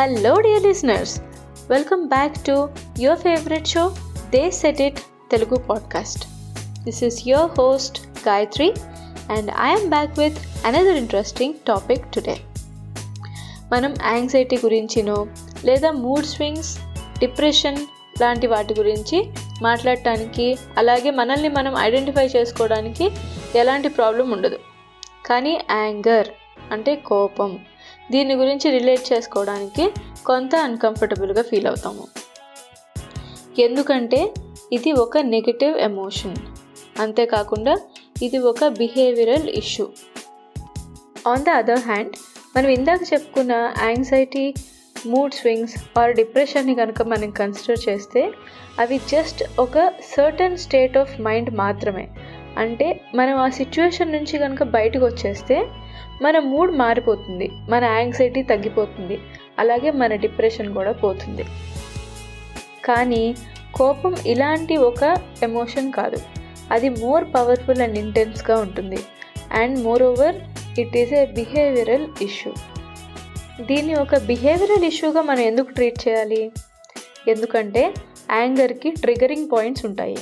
hello dear listeners welcome back to your favourite show they said it Telugu podcast this is your host Gayatri and I'm back with another interesting topic today మనం anxiety గురించినో లేదా mood swings depression లాంటి వాటి గురించి మాట్లాడటానికి అలాగే మనల్ని మనం ఐడెంటిఫై చేసుకోవడానికి ఎలాంటి ప్రాబ్లం ఉండదు. కానీ యాంగర్ అంటే కోపం. దీని గురించి రిలేట్ చేసుకోవడానికి కొంత అన్కంఫర్టబుల్గా ఫీల్ అవుతాము. ఎందుకంటే ఇది ఒక నెగటివ్ ఎమోషన్ అంతేకాకుండా ఇది ఒక behavioural issue on the other hand మనం ఇందాక చెప్పుకున్న యాంగ్జైటీ మూడ్ స్వింగ్స్ ఆర్ డిప్రెషన్ని కనుక మనం కన్సిడర్ చేస్తే అవి జస్ట్ ఒక సర్టన్ స్టేట్ ఆఫ్ మైండ్ మాత్రమే. అంటే మనం ఆ సిచ్యువేషన్ నుంచి కనుక బయటకు వచ్చేస్తే మన మూడ్ మారిపోతుంది మన యాంగ్జైటీ తగ్గిపోతుంది అలాగే మన డిప్రెషన్ కూడా పోతుంది. కానీ కోపం ఇలాంటి ఒక ఎమోషన్ కాదు. అది మోర్ పవర్ఫుల్ అండ్ ఇంటెన్స్గా ఉంటుంది. And moreover it is a behavioural issue దీన్ని ఒక బిహేవియరల్ ఇష్యూగా మనం ఎందుకు ట్రీట్ చేయాలి? ఎందుకంటే యాంగర్కి ట్రిగరింగ్ పాయింట్స్ ఉంటాయి.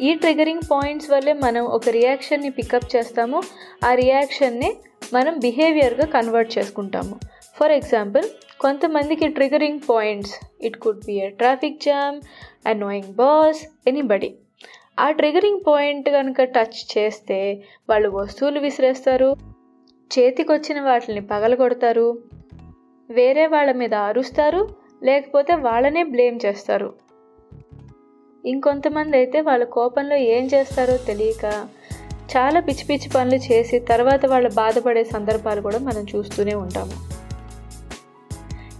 ఈ ట్రిగరింగ్ పాయింట్స్ వల్లే మనం ఒక రియాక్షన్ని పికప్ చేస్తాము. ఆ రియాక్షన్ని మనం బిహేవియర్గా కన్వర్ట్ చేసుకుంటాము. ఫర్ ఎగ్జాంపుల్ కొంతమందికి triggering points it could be a traffic jam annoying boss anybody ఆ ట్రిగరింగ్ పాయింట్ కనుక టచ్ చేస్తే వాళ్ళు వస్తువులు విసిరేస్తారు చేతికొచ్చిన వాటిని పగలగొడతారు వేరే వాళ్ళ మీద అరుస్తారు లేకపోతే వాళ్ళనే బ్లేమ్ చేస్తారు. ఇంకొంతమంది అయితే వాళ్ళ కోపంలో ఏం చేస్తారో తెలియక చాలా పిచ్చి పిచ్చి పనులు చేసి తర్వాత వాళ్ళు బాధపడే సందర్భాలు కూడా మనం చూస్తూనే ఉంటాము.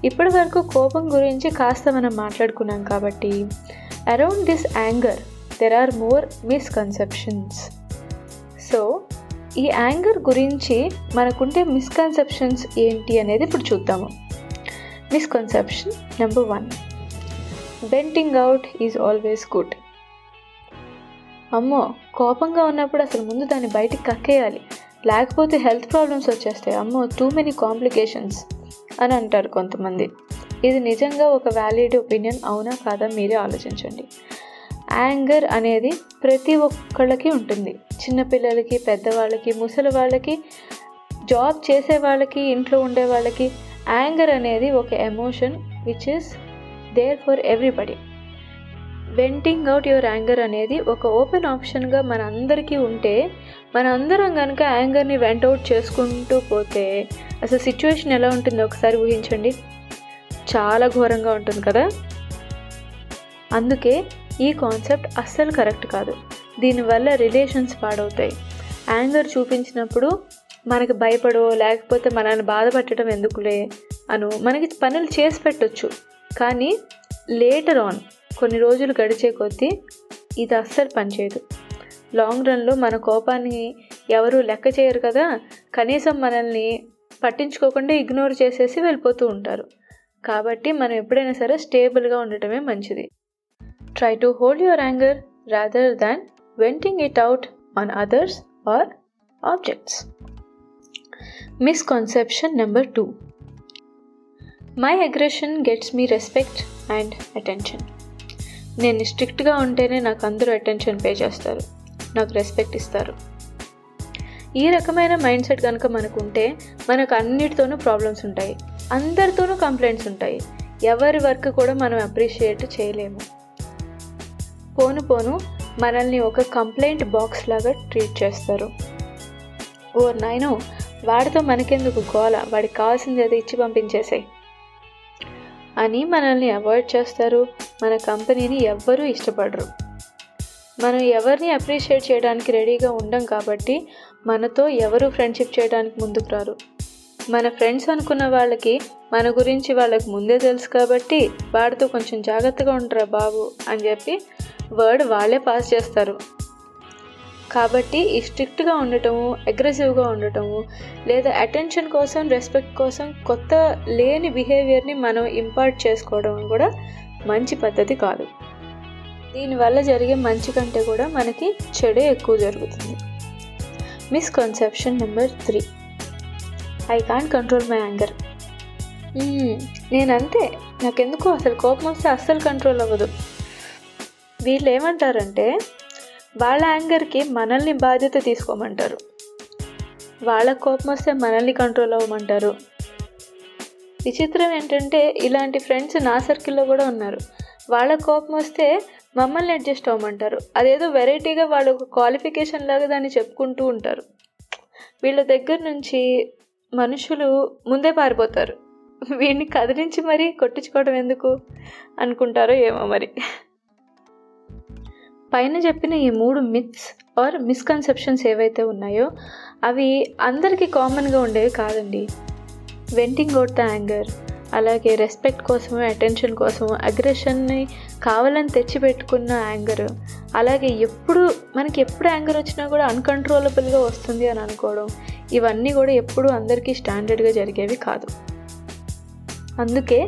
ఇప్పటి వరకు కోపం గురించి కాస్త మనం మాట్లాడుకున్నాం కాబట్టి around this anger there are more misconceptions so ఈ యాంగర్ గురించి మనకుంటే మిస్కన్సెప్షన్స్ ఏంటి అనేది ఇప్పుడు చూద్దాము. Misconception number one venting out is always good అమ్మో కోపంగా ఉన్నప్పుడు అసలు ముందు దాన్ని బయటికి కక్కేయాలి. లేకపోతే హెల్త్ ప్రాబ్లమ్స్ వచ్చేస్తాయి. అమ్మో టూ మెనీ కాంప్లికేషన్స్ అని అంటారు కొంతమంది. ఇది నిజంగా ఒక వ్యాలిడ్ ఒపీనియన్ అవునా కాదా మీరే ఆలోచించండి. యాంగర్ అనేది ప్రతి ఒక్కళ్ళకి ఉంటుంది. చిన్నపిల్లలకి పెద్దవాళ్ళకి ముసలి వాళ్ళకి జాబ్ చేసే వాళ్ళకి ఇంట్లో ఉండే వాళ్ళకి యాంగర్ అనేది ఒక emotion which is there for everybody venting out your anger అనేది ఒక ఓపెన్ ఆప్షన్గా మన అందరికీ ఉంటే మన అందరం కనుక యాంగర్ని వెంట్ అవుట్ చేసుకుంటూ పోతే అసలు సిచ్యువేషన్ ఎలా ఉంటుందో ఒకసారి ఊహించండి. చాలా ఘోరంగా ఉంటుంది కదా? అందుకే ఈ కాన్సెప్ట్ అస్సలు కరెక్ట్ కాదు. దీనివల్ల రిలేషన్స్ పాడవుతాయి. యాంగర్ చూపించినప్పుడు మనకి భయపడో లేకపోతే మనల్ని బాధపట్టడం ఎందుకులే అను మనకి పనులు చేసి పెట్టొచ్చు. కానీ లేటర్ ఆన్ కొన్ని రోజులు గడిచే కొద్దీ ఇది అస్సలు పనిచేయదు. లాంగ్ రన్లో మన కోపాన్ని ఎవరు లెక్క చేయరు కదా? కనీసం మనల్ని పట్టించుకోకుండా ఇగ్నోర్ చేసేసి వెళ్ళిపోతూ ఉంటారు. కాబట్టి మనం ఎప్పుడైనా సరే స్టేబుల్గా ఉండటమే మంచిది. Try to hold your anger rather than venting it out on others or objects misconception number two my aggression gets me respect and attention నేను స్ట్రిక్ట్గా ఉంటేనే నాకు అందరూ అటెన్షన్ పే చేస్తారు. నాకు రెస్పెక్ట్ ఇస్తారు. ఈ రకమైన మైండ్ సెట్ కనుక మనకు ఉంటే మనకు అన్నిటితోనూ ప్రాబ్లమ్స్ ఉంటాయి. అందరితోనూ కంప్లైంట్స్ ఉంటాయి. ఎవరి వర్క్ కూడా మనం అప్రిషియేట్ చేయలేము. పోను పోను మనల్ని ఒక కంప్లైంట్ బాక్స్ లాగా ట్రీట్ చేస్తారు. ఓ నాయనో వాడితో మనకెందుకు గోల? వాడికి కావాల్సింది అది ఇచ్చి పంపించేసాయి. అని మనల్ని అవాయిడ్ చేస్తారు. మన కంపెనీని ఎవ్వరూ ఇష్టపడరు. మనం ఎవరిని అప్రిషియేట్ చేయడానికి రెడీగా ఉండం కాబట్టి మనతో ఎవరు ఫ్రెండ్షిప్ చేయడానికి ముందుకు రారు. మన ఫ్రెండ్స్ అనుకున్న వాళ్ళకి మన గురించి వాళ్ళకి ముందే తెలుసు కాబట్టి వాడితో కొంచెం జాగ్రత్తగా ఉంటారా బాబు అని చెప్పి వర్డ్ వాళ్ళే పాస్ చేస్తారు. కాబట్టి ఈ స్ట్రిక్ట్గా ఉండటము అగ్రెసివ్గా ఉండటము లేదా అటెన్షన్ కోసం రెస్పెక్ట్ కోసం కొత్త లేని బిహేవియర్ని మనం ఇంపార్ట్ చేసుకోవడం కూడా మంచి పద్ధతి కాదు. దీనివల్ల జరిగే మంచి కంటే కూడా మనకి చెడే ఎక్కువ జరుగుతుంది. Misconception number three I can't control my anger నేనంతే. నాకెందుకో అసలు కోపం వస్తే అస్సలు కంట్రోల్ అవ్వదు. వీళ్ళు ఏమంటారంటే వాళ్ళ యాంగర్కి మనల్ని బాధ్యత తీసుకోమంటారు. వాళ్ళ కోపం వస్తే మనల్ని కంట్రోల్ అవ్వమంటారు. విచిత్రం ఏంటంటే ఇలాంటి ఫ్రెండ్స్ నా సర్కిల్లో కూడా ఉన్నారు. వాళ్ళ కోపం వస్తే మమ్మల్ని అడ్జస్ట్ అవ్వమంటారు. అదేదో వెరైటీగా వాళ్ళు ఒక క్వాలిఫికేషన్ లాగా దాన్ని చెప్పుకుంటూ ఉంటారు. వీళ్ళ దగ్గర నుంచి మనుషులు ముందే పారిపోతారు. వీడిని కదిలించి మరీ కొట్టించుకోవడం ఎందుకు అనుకుంటారో ఏమో మరి. పైన చెప్పిన ఈ మూడు మిత్స్ ఆర్ మిస్కన్సెప్షన్స్ ఏవైతే ఉన్నాయో అవి అందరికీ కామన్గా ఉండేవి కాదండి. వెంటింగ్ అవుట్ ద యాంగర్ అలాగే రెస్పెక్ట్ కోసము అటెన్షన్ కోసము అగ్రెషన్ని కావాలని తెచ్చిపెట్టుకున్న యాంగర్ అలాగే ఎప్పుడు మనకి ఎప్పుడు యాంగర్ వచ్చినా కూడా అన్కంట్రోలబుల్గా వస్తుంది అని అనుకోవడం ఇవన్నీ కూడా ఎప్పుడు అందరికీ స్టాండర్డ్గా జరిగేవి కాదు. అందుకే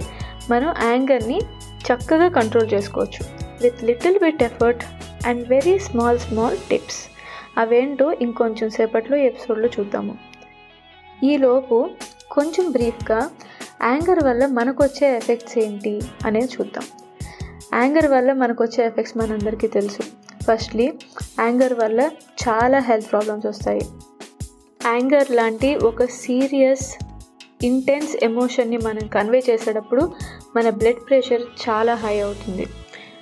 మనం యాంగర్ని చక్కగా కంట్రోల్ చేసుకోవచ్చు. With little bit effort and very small small tips. అవేంటో ఇంకొంచెం సేపట్లో ఎపిసోడ్లో చూద్దాము. ఈలోపు కొంచెం బ్రీఫ్గా యాంగర్ వల్ల మనకు వచ్చే ఎఫెక్ట్స్ ఏంటి అనేది చూద్దాం. యాంగర్ వల్ల మనకు వచ్చే ఎఫెక్ట్స్ మనందరికీ తెలుసు. ఫస్ట్లీ యాంగర్ వల్ల చాలా హెల్త్ ప్రాబ్లమ్స్ వస్తాయి. యాంగర్ లాంటి ఒక సీరియస్ ఇంటెన్స్ ఎమోషన్ని మనం కన్వే చేసేటప్పుడు మన బ్లడ్ ప్రెషర్ చాలా హై అవుతుంది.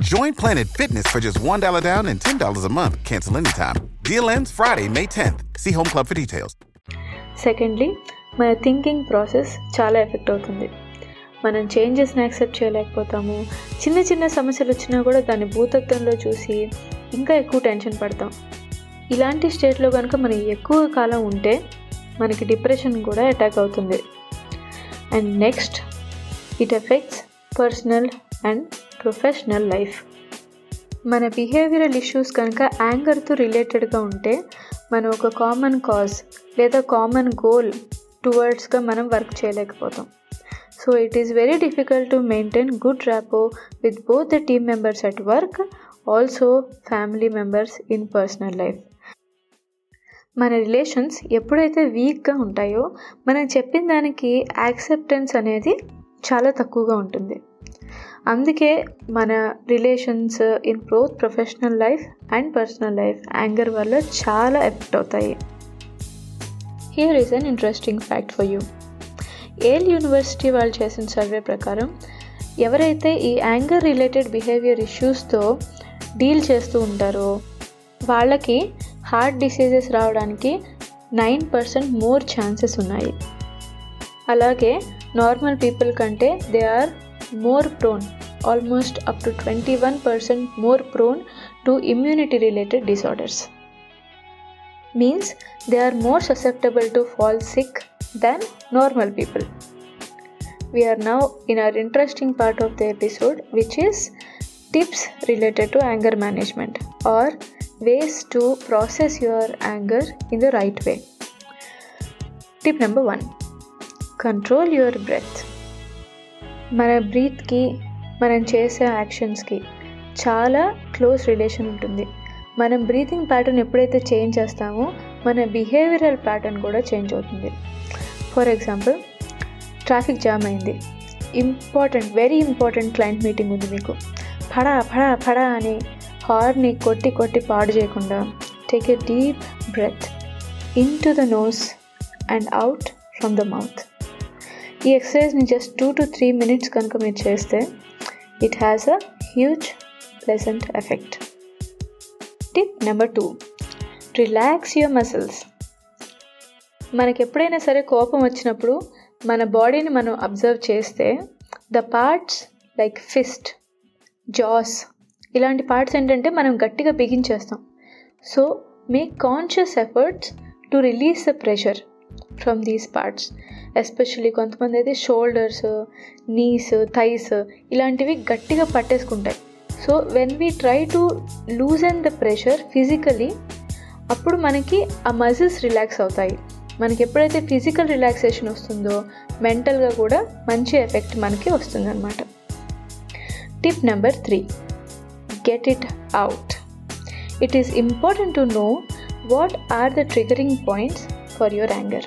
Join Planet Fitness for just $1 down and $10 a month. Cancel anytime. Deal ends Friday, May 10th. See Home Club for details. Secondly మన thinking process చాలా effect అవుతుంది మనం చేంజెస్ని accept చేయలేకపోతాము చిన్న చిన్న సమస్యలు వచ్చినా కూడా దాన్ని భూతత్వంలో చూసి ఇంకా ఎక్కువ టెన్షన్ పడతాం ఇలాంటి స్టేట్లో కనుక మనం ఎక్కువ కాలం ఉంటే మనకి డిప్రెషన్ కూడా అటాక్ అవుతుంది and next it effects personal and professional life మన బిహేవియరల్ ఇష్యూస్ కనుక యాంగర్తో రిలేటెడ్గా ఉంటే మనం ఒక కామన్ కాజ్ లేదా కామన్ గోల్ టువర్డ్స్గా మనం work చేయలేకపోతాం. So it is very difficult to maintain good rapport with both the team members at work also family members in personal life మన రిలేషన్స్ ఎప్పుడైతే వీక్గా ఉంటాయో మనం చెప్పిన దానికి యాక్సెప్టెన్స్ అనేది చాలా తక్కువగా ఉంటుంది. అందుకే మన relations in both professional life and personal life anger వల్ల చాలా ఎఫెక్ట్ అవుతాయి. Here is an interesting fact for you Yale university వాళ్ళు చేసిన సర్వే ప్రకారం ఎవరైతే ఈ యాంగర్ రిలేటెడ్ బిహేవియర్ ఇష్యూస్తో డీల్ చేస్తూ ఉంటారో వాళ్ళకి హార్ట్ డిసీజెస్ రావడానికి నైన్ పర్సెంట్ మోర్ ఛాన్సెస్ ఉన్నాయి. అలాగే నార్మల్ పీపుల్ కంటే they are more prone almost up to 21% more prone to immunity related disorders. Means they are more susceptible to fall sick than normal people. We are now in our interesting part of the episode, which is tips related to anger management or ways to process your anger in the right way. Tip number one: control your breath. हमारा breath की మనం చేసే యాక్షన్స్కి చాలా close relation ఉంటుంది. మనం breathing pattern ఎప్పుడైతే change చేస్తామో మన బిహేవియరల్ ప్యాటర్న్ కూడా చేంజ్ అవుతుంది. ఫర్ ఎగ్జాంపుల్ ట్రాఫిక్ జామ్ అయింది. Important very important client meeting ఉంది మీకు. ఫడా ఫడా ఫడా అని హార్ని కొట్టి కొట్టి పాడు చేయకుండా take a deep breath in to the nose and out from the mouth ఈ ఎక్సర్సైజ్ని just two to three minutes కనుక మీరు చేస్తే it has a huge pleasant effect tip number two relax your muscles మనకి ఎప్పుడైనా సరే కోపం వచ్చినప్పుడు మన బాడీని మనం అబ్జర్వ్ చేస్తే the parts like fist jaws ఇలాంటి పార్ట్స్ ఏంటంటే మనం గట్టిగా బిగించేస్తాం. So make conscious efforts to release the pressure from these parts especially కొంతమంది అయితే షోల్డర్స్ నీస్ థైస్ ఇలాంటివి గట్టిగా పట్టేసుకుంటాయి. So when we try to loosen the pressure physically అప్పుడు మనకి ఆ మజిల్స్ రిలాక్స్ అవుతాయి. మనకి ఎప్పుడైతే ఫిజికల్ రిలాక్సేషన్ వస్తుందో మెంటల్గా కూడా మంచి ఎఫెక్ట్ మనకి వస్తుందన్నమాట. Tip number three get it out it is important to know what are the triggering points for your anger.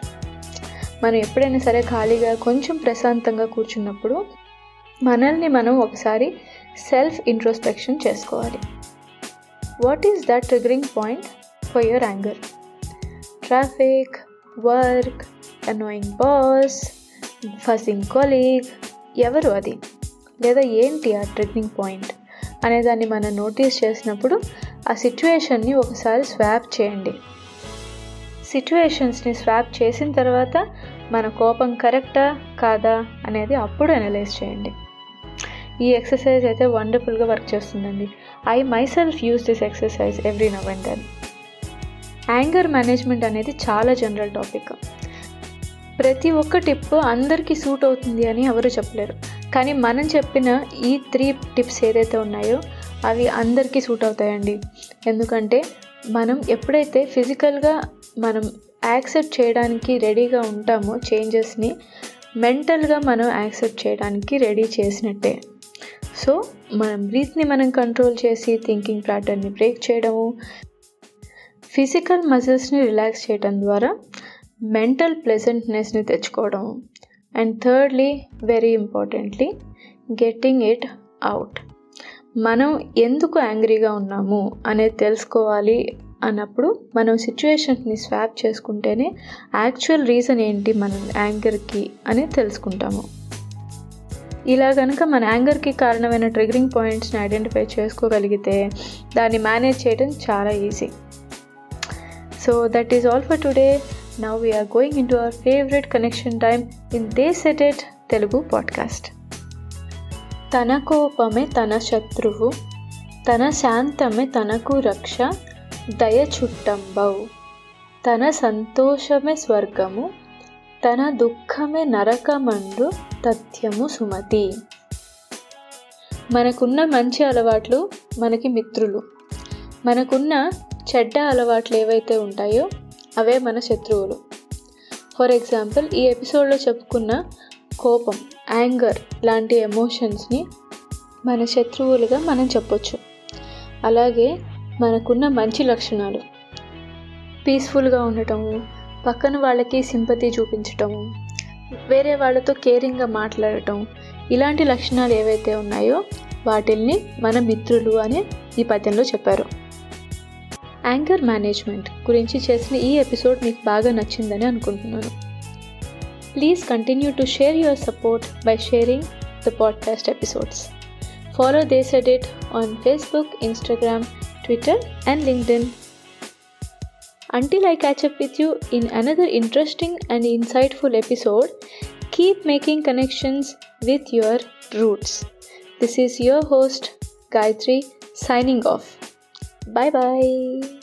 మనం ఎప్పుడైనా సరే ఖాళీగా కొంచెం ప్రశాంతంగా కూర్చున్నప్పుడు మనల్ని మనం ఒకసారి సెల్ఫ్ ఇంట్రోస్పెక్షన్ చేసుకోవాలి. What is that triggering point for your anger? Traffic work annoying boss fussing colleague ఎవరు అది? లేదా ఏంటి ఆ ట్రిగరింగ్ పాయింట్? అనేదాన్ని మనం నోటీస్ చేసినప్పుడు ఆ సిచ్యువేషన్ని ఒకసారి స్వాప్ చేయండి. సిచ్యువేషన్స్ని స్వాప్ చేసిన తర్వాత మన కోపం కరెక్టా కాదా అనేది అప్పుడు అనలైజ్ చేయండి. ఈ ఎక్సర్సైజ్ అయితే వండర్ఫుల్గా వర్క్ చేస్తుందండి. I myself use this exercise every now and then anger management అనేది చాలా జనరల్ టాపిక్ ప్రతి ఒక్క టిప్ అందరికీ సూట్ అవుతుంది అని ఎవరు చెప్పలేరు. కానీ మనం చెప్పిన ఈ త్రీ టిప్స్ ఏదైతే ఉన్నాయో అవి అందరికీ సూట్ అవుతాయండి. ఎందుకంటే మనం ఎప్పుడైతే ఫిజికల్గా మనం యాక్సెప్ట్ చేయడానికి రెడీగా ఉంటామో చేంజెస్ని మెంటల్గా మనం యాక్సెప్ట్ చేయడానికి రెడీ చేసినట్టే. సో మనం బ్రీత్ని మనం కంట్రోల్ చేసి థింకింగ్ ప్యాటర్న్ని బ్రేక్ చేయడము ఫిజికల్ మజిల్స్ని రిలాక్స్ చేయడం ద్వారా మెంటల్ ప్లెజెంట్నెస్ని తెచ్చుకోవడం and thirdly very importantly getting it out. మనం ఎందుకు యాంగ్రీగా ఉన్నాము అనేది తెలుసుకోవాలి అన్నప్పుడు మనం సిచ్యువేషన్స్ని స్వాప్ చేసుకుంటేనే యాక్చువల్ రీజన్ ఏంటి మన యాంగర్కి అని తెలుసుకుంటాము. ఇలా కనుక మన యాంగర్కి కారణమైన ట్రిగరింగ్ పాయింట్స్ని ఐడెంటిఫై చేసుకోగలిగితే దాన్ని మేనేజ్ చేయడం చాలా easy. So that is all for today. Now we're going in to our favourite connection time in the seated Telugu podcast. తన కోపమే తన శత్రువు తన శాంతమే తనకు రక్ష దయ చుట్టంబౌ. తన సంతోషమే స్వర్గము తన దుఃఖమే నరకమండు తథ్యము సుమతి. మనకున్న మంచి అలవాట్లు మనకి మిత్రులు. మనకున్న చెడ్డ అలవాట్లు ఏవైతే ఉంటాయో అవే మన శత్రువులు. ఫర్ ఎగ్జాంపుల్ ఈ ఎపిసోడ్లో చెప్పుకున్న కోపం. యాంగర్ లాంటి ఎమోషన్స్ని మన శత్రువులుగా మనం చెప్పొచ్చు. అలాగే మనకున్న మంచి లక్షణాలు. పీస్ఫుల్గా ఉండటము పక్కన వాళ్ళకి సింపతి చూపించటము వేరే వాళ్ళతో కేరింగ్గా మాట్లాడటం ఇలాంటి లక్షణాలు ఏవైతే ఉన్నాయో వాటిల్ని మన మిత్రులు అని ఈ పద్యంలో చెప్పారు. యాంకర్ మేనేజ్మెంట్ గురించి చేసిన ఈ ఎపిసోడ్ మీకు బాగా నచ్చిందని అనుకుంటున్నాను. Please continue to share your support by sharing the podcast episodes. Follow this edit on Facebook, Instagram, Twitter, and LinkedIn. Until I catch up with you in another interesting and insightful episode, keep making connections with your roots. This is your host, Gayatri, signing off. Bye bye.